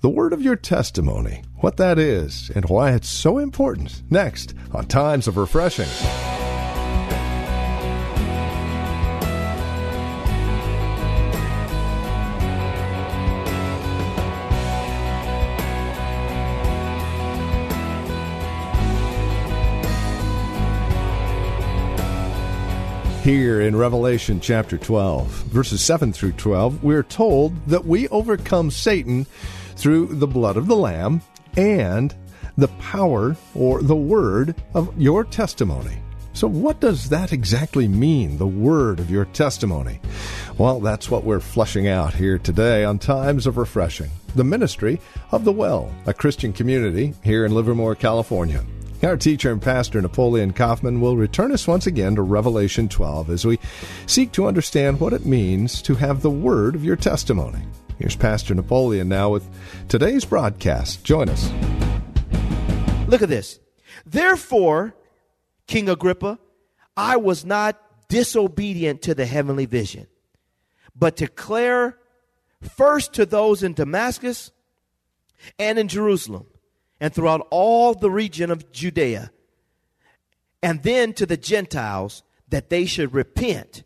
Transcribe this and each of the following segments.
The word of your testimony, what that is, and why it's so important. Next on Times of Refreshing. Here in Revelation chapter 12, verses 7 through 12, we're told that we overcome Satan through the blood of the Lamb and the power or the word of your testimony. So, what does that exactly mean, the word of your testimony? Well, that's what we're fleshing out here today on Times of Refreshing, the ministry of The Well, a Christian community here in Livermore, California. Our teacher and pastor, Napoleon Kaufman, will return us once again to Revelation 12 as we seek to understand what it means to have the word of your testimony. Here's Pastor Napoleon now with today's broadcast. Join us. Look at this. Therefore, King Agrippa, I was not disobedient to the heavenly vision, but declare first to those in Damascus and in Jerusalem and throughout all the region of Judea, and then to the Gentiles that they should repent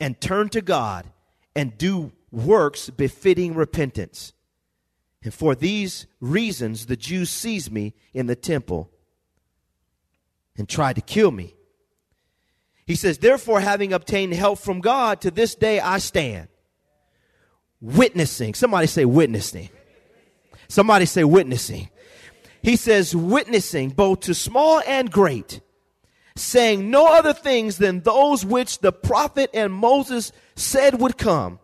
and turn to God and do works befitting repentance. And for these reasons, the Jews seized me in the temple and tried to kill me. He says, Therefore, having obtained help from God, to this day I stand. Witnessing. Somebody say witnessing. Somebody say witnessing he says, witnessing both to small and great, saying no other things than those which the prophet and Moses said would come,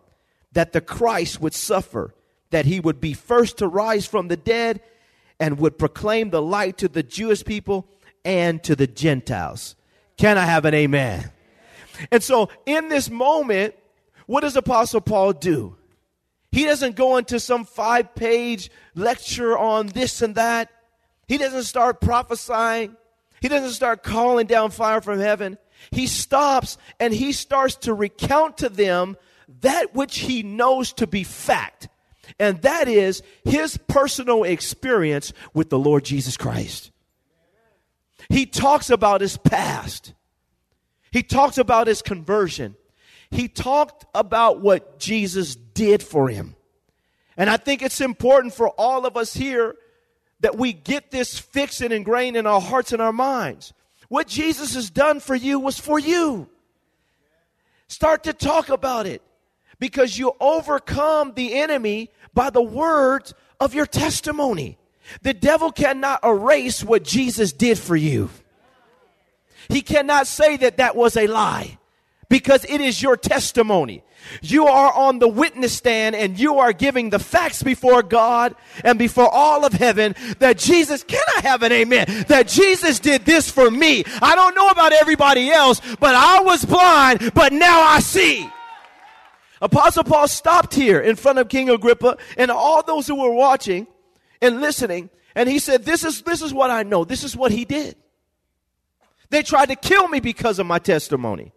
that the Christ would suffer, that he would be first to rise from the dead, and would proclaim the light to the Jewish people and to the Gentiles. Can I have an amen? And so, in this moment, what does Apostle Paul do? He doesn't go into some five page lecture on this and that. He doesn't start prophesying. He doesn't start calling down fire from heaven. He stops and he starts to recount to them that which he knows to be fact. And that is his personal experience with the Lord Jesus Christ. He talks about his past. He talks about his conversion. He talked about what Jesus did for him. And I think it's important for all of us here that we get this fixed and ingrained in our hearts and our minds. What Jesus has done for you was for you. Start to talk about it because you overcome the enemy by the words of your testimony. The devil cannot erase what Jesus did for you. He cannot say that that was a lie because it is your testimony. You are on the witness stand and you are giving the facts before God and before all of heaven that Jesus, can I have an amen? That Jesus did this for me. I don't know about everybody else, but I was blind, but now I see. Apostle Paul stopped here in front of King Agrippa and all those who were watching and listening. And he said, this is, this is what I know. This is what he did. They tried to kill me because of my testimony.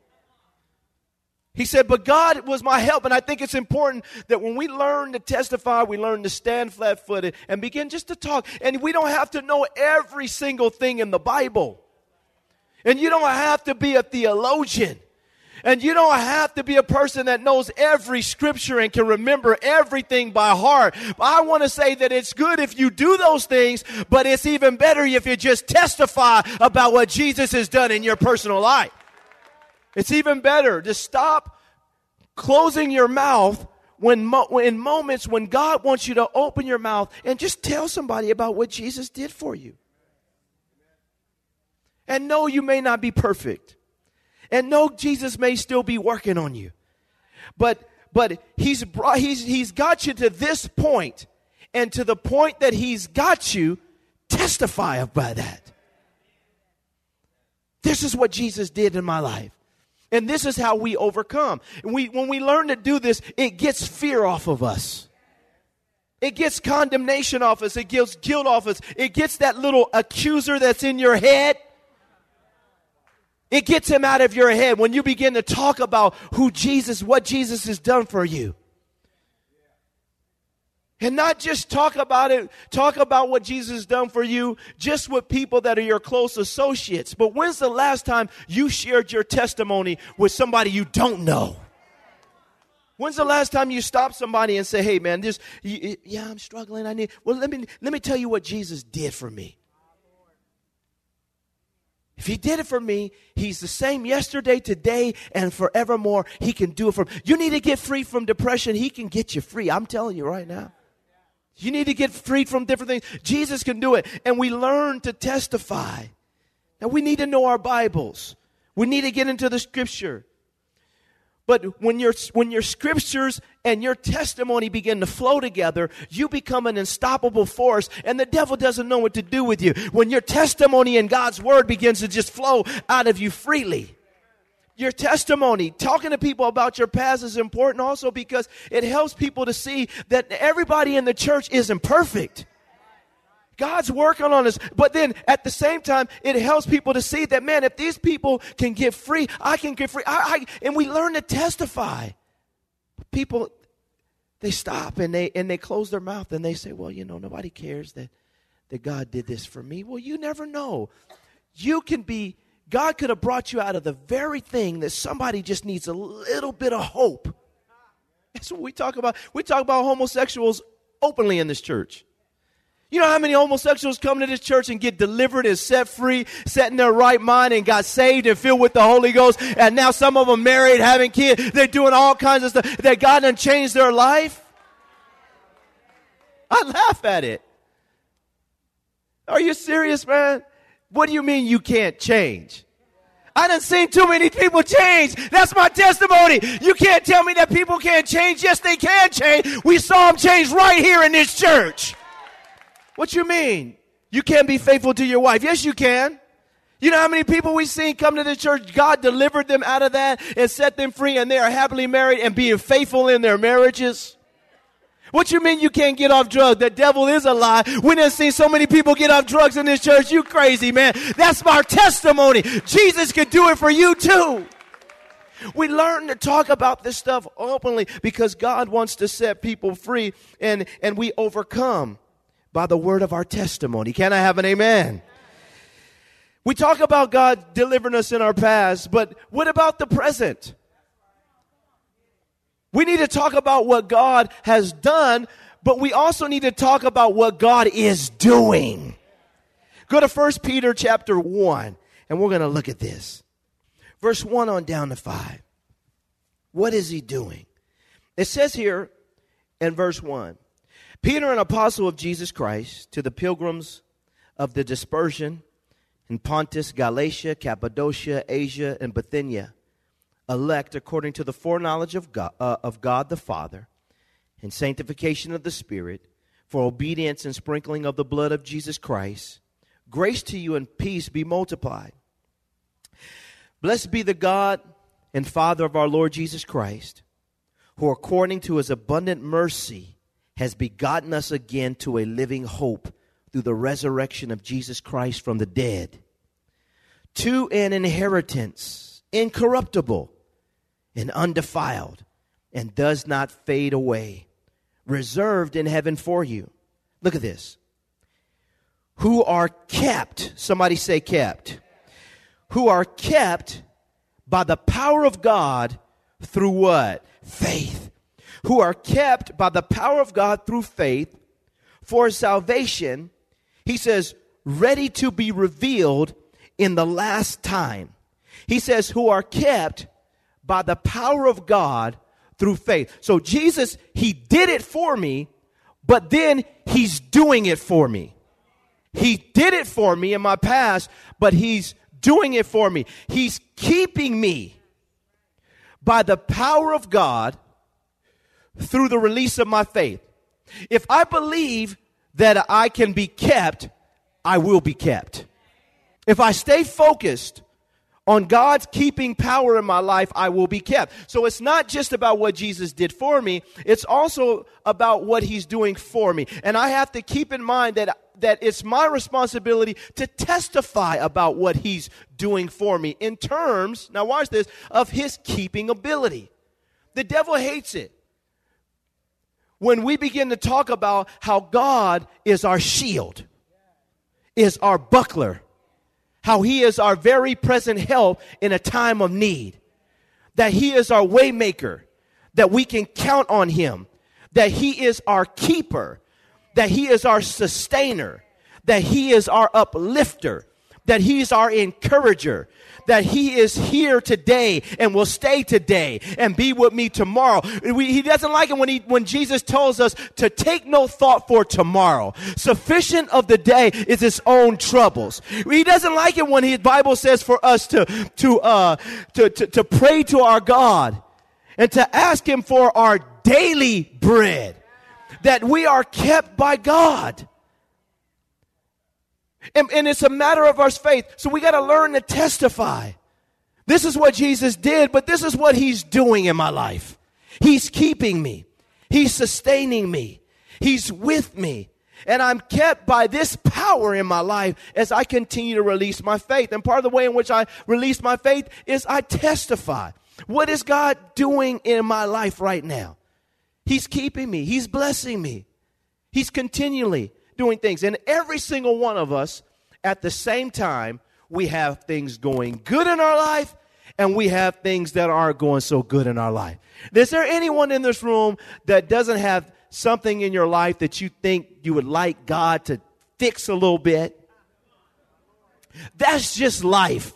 He said, but God was my help. And I think it's important that when we learn to testify, we learn to stand flat footed and begin just to talk. And we don't have to know every single thing in the Bible. And you don't have to be a theologian. And you don't have to be a person that knows every scripture and can remember everything by heart. I want to say that it's good if you do those things, but it's even better if you just testify about what Jesus has done in your personal life. It's even better to stop closing your mouth when mo- in moments when God wants you to open your mouth and just tell somebody about what Jesus did for you. And no, you may not be perfect. And no, Jesus may still be working on you. But but he's brought he's he's got you to this point And to the point that He's got you, testify by that. This is what Jesus did in my life. And this is how we overcome. And we, when we learn to do this, it gets fear off of us. It gets condemnation off us. It gets guilt off us. It gets that little accuser that's in your head. It gets him out of your head when you begin to talk about who Jesus, what Jesus has done for you. And not just talk about it, talk about what Jesus has done for you just with people that are your close associates. But when's the last time you shared your testimony with somebody you don't know? When's the last time you stopped somebody and say, "Hey, man, this, yeah, I'm struggling. I need." Well, let me let me tell you what Jesus did for me. If he did it for me, he's the same yesterday, today, and forevermore. He can do it for you. Need to get free from depression. He can get you free. I'm telling you right now. You need to get freed from different things. Jesus can do it. And we learn to testify. Now, we need to know our Bibles. We need to get into the scripture. But when your, when your scriptures and your testimony begin to flow together, you become an unstoppable force, and the devil doesn't know what to do with you. When your testimony and God's word begins to just flow out of you freely your testimony, talking to people about your past is important also because it helps people to see that everybody in the church isn't perfect. God's working on us. But then at the same time, it helps people to see that, man, if these people can get free, I can get free. I, I, and we learn to testify. People, they stop and they, and they close their mouth and they say, well, you know, nobody cares that, that God did this for me. Well, you never know. You can be God could have brought you out of the very thing that somebody just needs a little bit of hope. That's what we talk about. We talk about homosexuals openly in this church. You know how many homosexuals come to this church and get delivered and set free, set in their right mind and got saved and filled with the Holy Ghost, and now some of them married, having kids, they're doing all kinds of stuff that God done changed their life? I laugh at it. Are you serious, man? What do you mean you can't change? I done seen too many people change. That's my testimony. You can't tell me that people can't change. Yes, they can change. We saw them change right here in this church. What you mean? You can't be faithful to your wife. Yes, you can. You know how many people we've seen come to the church? God delivered them out of that and set them free and they are happily married and being faithful in their marriages. What you mean you can't get off drugs? The devil is a lie. We done seen so many people get off drugs in this church. You crazy, man. That's our testimony. Jesus can do it for you too. We learn to talk about this stuff openly because God wants to set people free and, and we overcome by the word of our testimony. Can I have an amen? We talk about God delivering us in our past, but what about the present? We need to talk about what God has done, but we also need to talk about what God is doing. Go to 1 Peter chapter 1, and we're going to look at this. Verse 1 on down to 5. What is he doing? It says here in verse 1 Peter, an apostle of Jesus Christ, to the pilgrims of the dispersion in Pontus, Galatia, Cappadocia, Asia, and Bithynia elect according to the foreknowledge of God, uh, of God the Father and sanctification of the Spirit for obedience and sprinkling of the blood of Jesus Christ. Grace to you and peace be multiplied. Blessed be the God and Father of our Lord Jesus Christ, who according to his abundant mercy has begotten us again to a living hope through the resurrection of Jesus Christ from the dead, to an inheritance incorruptible and undefiled and does not fade away, reserved in heaven for you. Look at this. Who are kept, somebody say kept, who are kept by the power of God through what? Faith. Who are kept by the power of God through faith for salvation, he says, ready to be revealed in the last time. He says, who are kept by the power of God through faith. So Jesus, He did it for me, but then He's doing it for me. He did it for me in my past, but He's doing it for me. He's keeping me by the power of God through the release of my faith. If I believe that I can be kept, I will be kept. If I stay focused on God's keeping power in my life, I will be kept. So it's not just about what Jesus did for me, it's also about what he's doing for me. And I have to keep in mind that that it's my responsibility to testify about what he's doing for me in terms, now watch this, of his keeping ability. The devil hates it. When we begin to talk about how God is our shield, is our buckler, how he is our very present help in a time of need, that he is our waymaker, that we can count on him, that he is our keeper, that he is our sustainer, that he is our uplifter, that he's our encourager, that he is here today and will stay today and be with me tomorrow. We, he doesn't like it when he, when Jesus tells us to take no thought for tomorrow. Sufficient of the day is its own troubles. He doesn't like it when his Bible says for us to, to, uh, to, to, to pray to our God and to ask him for our daily bread. That we are kept by God. And, and it's a matter of our faith. So we got to learn to testify. This is what Jesus did, but this is what he's doing in my life. He's keeping me. He's sustaining me. He's with me. And I'm kept by this power in my life as I continue to release my faith. And part of the way in which I release my faith is I testify. What is God doing in my life right now? He's keeping me. He's blessing me. He's continually doing things. And every single one of us, at the same time, we have things going good in our life and we have things that aren't going so good in our life. Is there anyone in this room that doesn't have something in your life that you think you would like God to fix a little bit? That's just life.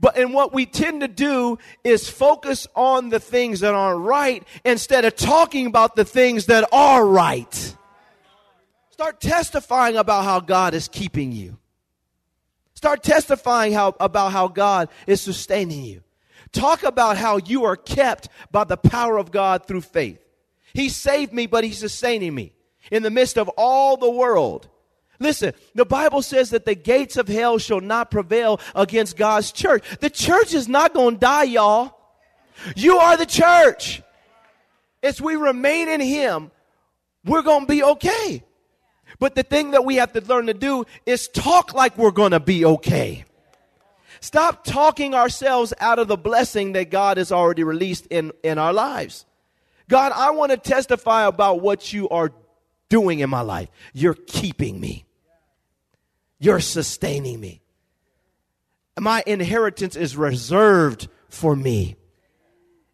But and what we tend to do is focus on the things that aren't right instead of talking about the things that are right. Start testifying about how God is keeping you. Start testifying how, about how God is sustaining you. Talk about how you are kept by the power of God through faith. He saved me, but He's sustaining me in the midst of all the world. Listen, the Bible says that the gates of hell shall not prevail against God's church. The church is not going to die, y'all. You are the church. As we remain in Him, we're going to be okay. But the thing that we have to learn to do is talk like we're going to be okay. Stop talking ourselves out of the blessing that God has already released in, in our lives. God, I want to testify about what you are doing in my life. You're keeping me, you're sustaining me. My inheritance is reserved for me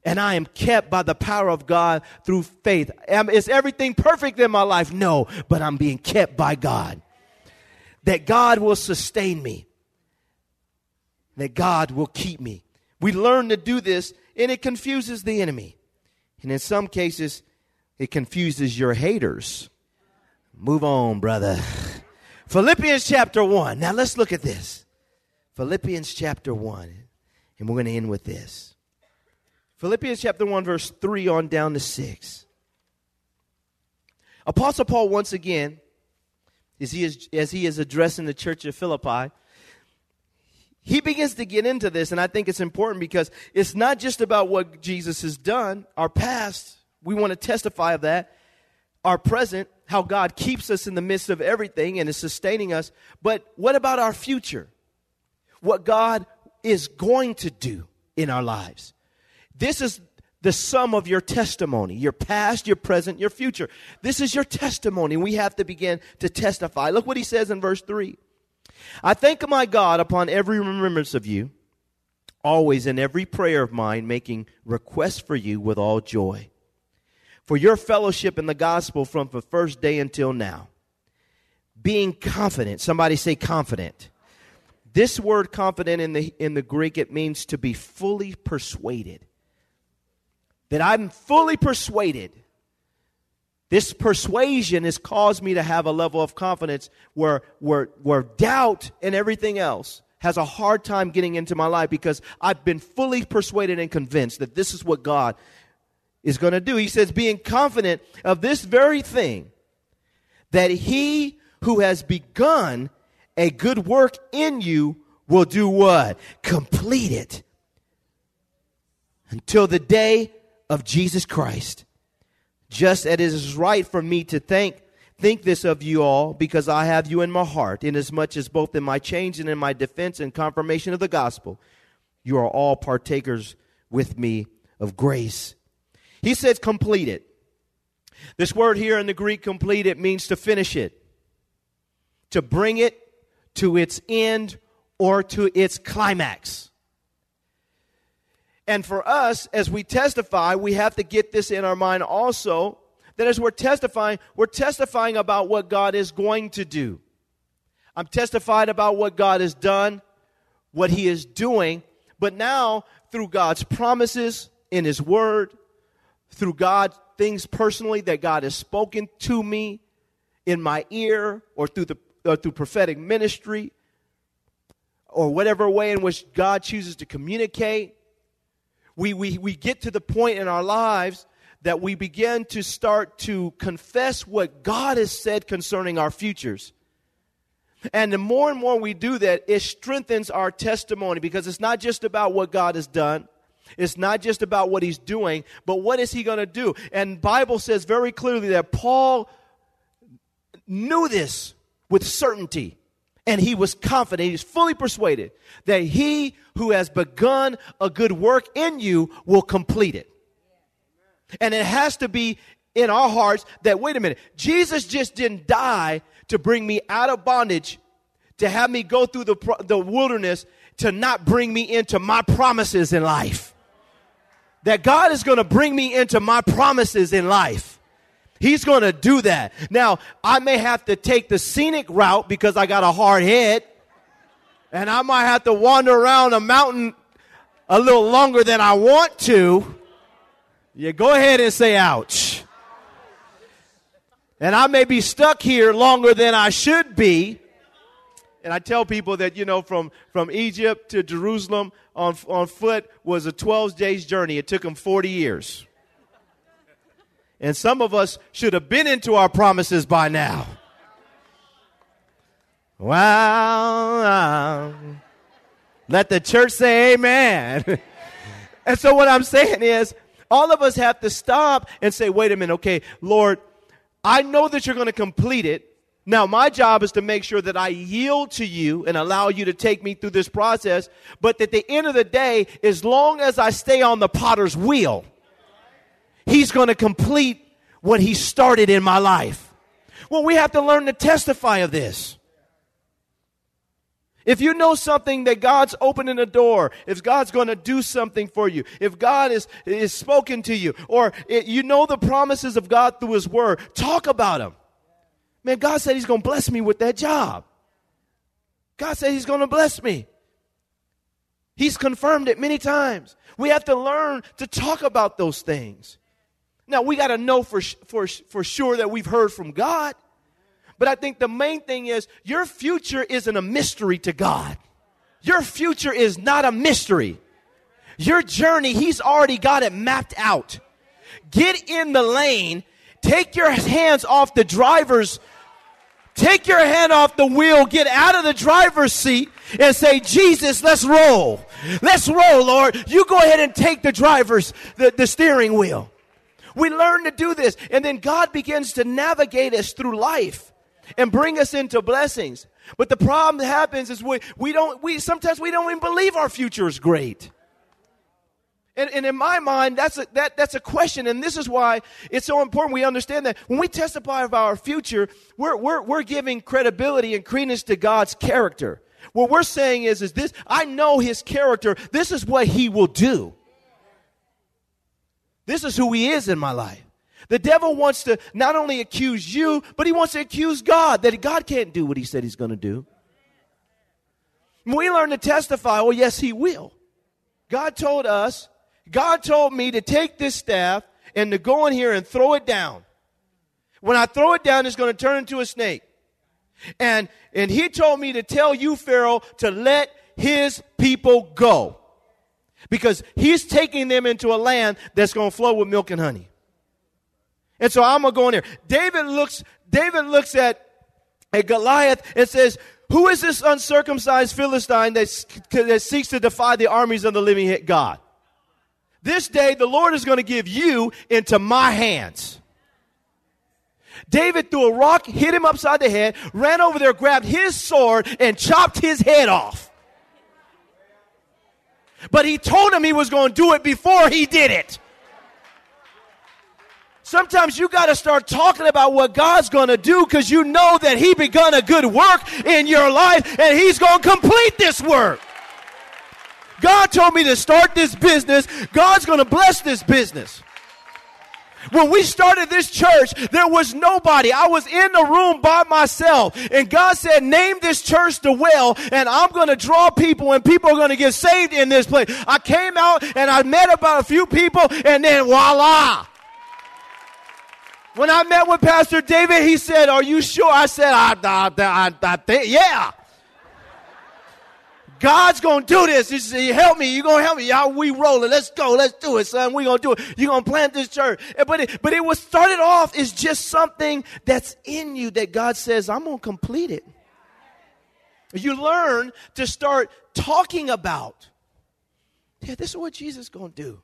and I am kept by the power of God through faith. Is everything perfect in my life? No, but I'm being kept by God. That God will sustain me, that God will keep me. We learn to do this, and it confuses the enemy. And in some cases, it confuses your haters. Move on, brother. Philippians chapter 1. Now let's look at this. Philippians chapter 1. And we're going to end with this. Philippians chapter 1, verse 3 on down to 6. Apostle Paul, once again, as he is, as he is addressing the church of Philippi, he begins to get into this, and I think it's important because it's not just about what Jesus has done, our past, we want to testify of that, our present, how God keeps us in the midst of everything and is sustaining us, but what about our future? What God is going to do in our lives. This is the sum of your testimony your past, your present, your future. This is your testimony. We have to begin to testify. Look what he says in verse 3 I thank my God upon every remembrance of you, always in every prayer of mine, making requests for you with all joy. For your fellowship in the gospel from the first day until now. Being confident. Somebody say confident. This word confident in the, in the Greek, it means to be fully persuaded that I'm fully persuaded. This persuasion has caused me to have a level of confidence where, where, where doubt and everything else has a hard time getting into my life because I've been fully persuaded and convinced that this is what God is going to do. He says, being confident of this very thing, that he who has begun a good work in you will do what? Complete it until the day of Jesus Christ. Just as it is right for me to thank think this of you all because I have you in my heart, inasmuch as both in my change and in my defense and confirmation of the gospel, you are all partakers with me of grace. He says, complete it. This word here in the Greek, complete it, means to finish it, to bring it to its end or to its climax. And for us, as we testify, we have to get this in our mind also that as we're testifying, we're testifying about what God is going to do. I'm testifying about what God has done, what He is doing, but now through God's promises in His Word, through God, things personally that God has spoken to me in my ear or through the or through prophetic ministry or whatever way in which God chooses to communicate. We, we, we get to the point in our lives that we begin to start to confess what God has said concerning our futures. And the more and more we do that, it strengthens our testimony because it's not just about what God has done. It's not just about what he's doing, but what is he going to do? And Bible says very clearly that Paul knew this with certainty. And he was confident, he was fully persuaded that he who has begun a good work in you will complete it. And it has to be in our hearts that, wait a minute, Jesus just didn't die to bring me out of bondage, to have me go through the, the wilderness, to not bring me into my promises in life. That God is going to bring me into my promises in life. He's going to do that. Now, I may have to take the scenic route because I got a hard head, and I might have to wander around a mountain a little longer than I want to. Yeah, go ahead and say ouch. And I may be stuck here longer than I should be. And I tell people that, you know, from, from Egypt to Jerusalem on, on foot was a 12 days journey. It took them 40 years. And some of us should have been into our promises by now. Wow. Um, let the church say amen. and so what I'm saying is, all of us have to stop and say, wait a minute, okay, Lord, I know that you're going to complete it. Now, my job is to make sure that I yield to you and allow you to take me through this process. But at the end of the day, as long as I stay on the potter's wheel, he's going to complete what he started in my life. Well, we have to learn to testify of this. If you know something that God's opening a door, if God's going to do something for you, if God is, is spoken to you, or it, you know the promises of God through His Word, talk about them. Man, God said He's going to bless me with that job. God said He's going to bless me. He's confirmed it many times. We have to learn to talk about those things. Now, we got to know for, for, for sure that we've heard from God. But I think the main thing is your future isn't a mystery to God. Your future is not a mystery. Your journey, He's already got it mapped out. Get in the lane. Take your hands off the driver's Take your hand off the wheel, get out of the driver's seat, and say, Jesus, let's roll. Let's roll, Lord. You go ahead and take the driver's, the, the steering wheel. We learn to do this, and then God begins to navigate us through life and bring us into blessings. But the problem that happens is we, we don't, we, sometimes we don't even believe our future is great. And, and, in my mind, that's a, that, that's a question. And this is why it's so important we understand that when we testify of our future, we're, we're, we're giving credibility and credence to God's character. What we're saying is, is this, I know his character. This is what he will do. This is who he is in my life. The devil wants to not only accuse you, but he wants to accuse God that God can't do what he said he's going to do. We learn to testify, well, yes, he will. God told us, God told me to take this staff and to go in here and throw it down. When I throw it down, it's going to turn into a snake. And, and he told me to tell you, Pharaoh, to let his people go. Because he's taking them into a land that's going to flow with milk and honey. And so I'm going to go in there. David looks, David looks at, at Goliath and says, who is this uncircumcised Philistine that, that seeks to defy the armies of the living God? This day the Lord is going to give you into my hands. David threw a rock, hit him upside the head, ran over there, grabbed his sword, and chopped his head off. But he told him he was going to do it before he did it. Sometimes you got to start talking about what God's going to do because you know that He begun a good work in your life and He's going to complete this work. God told me to start this business. God's going to bless this business. When we started this church, there was nobody. I was in the room by myself. And God said, name this church the well, and I'm going to draw people, and people are going to get saved in this place. I came out and I met about a few people, and then voila. When I met with Pastor David, he said, Are you sure? I said, I, I, I, I think, yeah. God's gonna do this. He said, help me. You're gonna help me. Y'all, we rolling. Let's go. Let's do it, son. We're gonna do it. You're gonna plant this church. But it, but it was started off as just something that's in you that God says, I'm gonna complete it. You learn to start talking about. Yeah, this is what Jesus gonna do.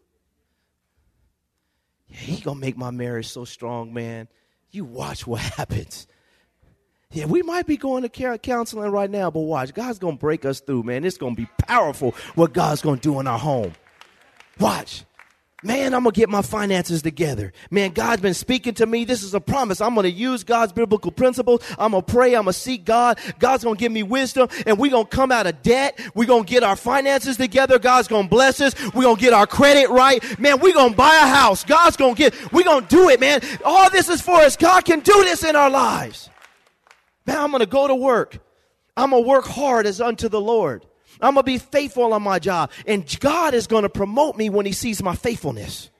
Yeah, he gonna make my marriage so strong, man. You watch what happens. Yeah, we might be going to counseling right now, but watch. God's going to break us through, man. It's going to be powerful what God's going to do in our home. Watch. Man, I'm going to get my finances together. Man, God's been speaking to me. This is a promise. I'm going to use God's biblical principles. I'm going to pray. I'm going to seek God. God's going to give me wisdom and we're going to come out of debt. We're going to get our finances together. God's going to bless us. We're going to get our credit right. Man, we're going to buy a house. God's going to get, we're going to do it, man. All this is for us. God can do this in our lives. Man, I'm going to go to work. I'm going to work hard as unto the Lord. I'm going to be faithful on my job. And God is going to promote me when he sees my faithfulness.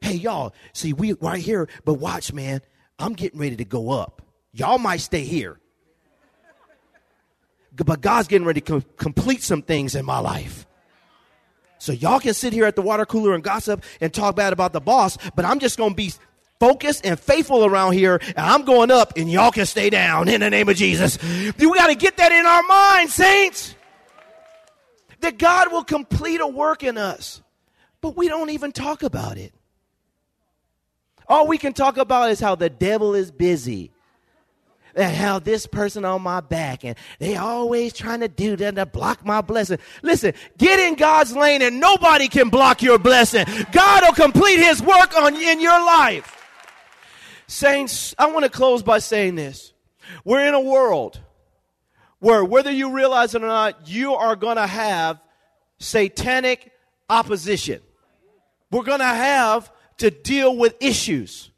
Hey, y'all, see, we right here, but watch, man, I'm getting ready to go up. Y'all might stay here. But God's getting ready to com- complete some things in my life. So y'all can sit here at the water cooler and gossip and talk bad about the boss, but I'm just going to be focused and faithful around here, and I'm going up, and y'all can stay down in the name of Jesus. We got to get that in our minds, saints. That God will complete a work in us, but we don't even talk about it. All we can talk about is how the devil is busy. And how this person on my back and they always trying to do that to block my blessing. Listen, get in God's lane and nobody can block your blessing. God will complete his work on in your life. Saints, I want to close by saying this. We're in a world where, whether you realize it or not, you are going to have satanic opposition. We're going to have to deal with issues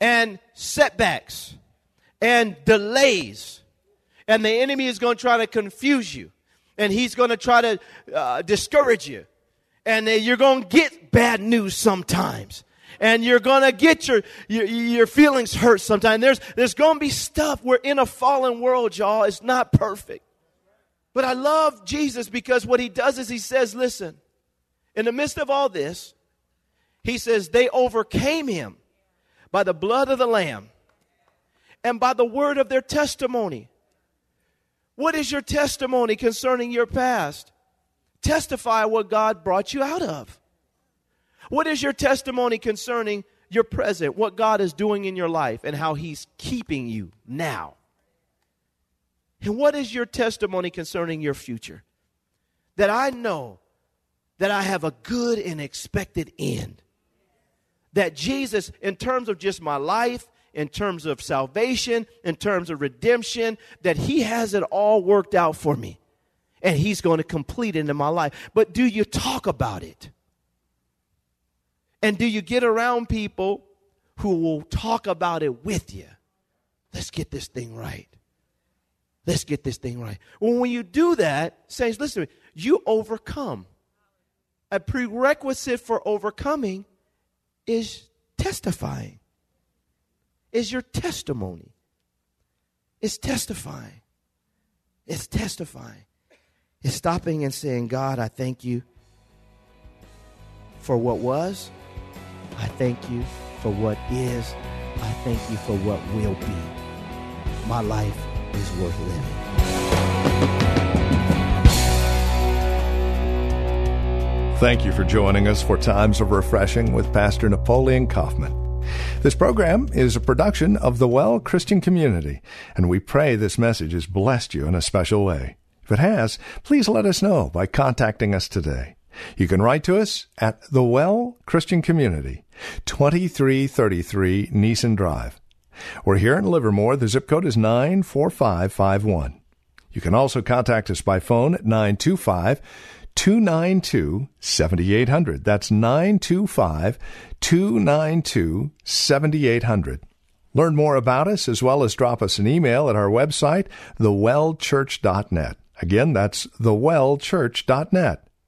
and setbacks and delays. And the enemy is going to try to confuse you. And he's going to try to uh, discourage you. And you're going to get bad news sometimes and you're gonna get your, your, your feelings hurt sometimes. There's, there's gonna be stuff. We're in a fallen world, y'all. It's not perfect. But I love Jesus because what he does is he says, listen, in the midst of all this, he says, they overcame him by the blood of the Lamb and by the word of their testimony. What is your testimony concerning your past? Testify what God brought you out of. What is your testimony concerning your present, what God is doing in your life, and how He's keeping you now? And what is your testimony concerning your future? That I know that I have a good and expected end. That Jesus, in terms of just my life, in terms of salvation, in terms of redemption, that He has it all worked out for me. And He's going to complete it in my life. But do you talk about it? And do you get around people who will talk about it with you? Let's get this thing right. Let's get this thing right. Well, when you do that, saints, listen, to me, you overcome. A prerequisite for overcoming is testifying, is your testimony. It's testifying. It's testifying. It's stopping and saying, God, I thank you for what was. I thank you for what is. I thank you for what will be. My life is worth living. Thank you for joining us for Times of Refreshing with Pastor Napoleon Kaufman. This program is a production of the Well Christian Community, and we pray this message has blessed you in a special way. If it has, please let us know by contacting us today. You can write to us at the Well Christian Community, 2333 Nissen Drive. We're here in Livermore. The zip code is 94551. You can also contact us by phone at 925 292 7800. That's 925 292 7800. Learn more about us as well as drop us an email at our website, thewellchurch.net. Again, that's thewellchurch.net.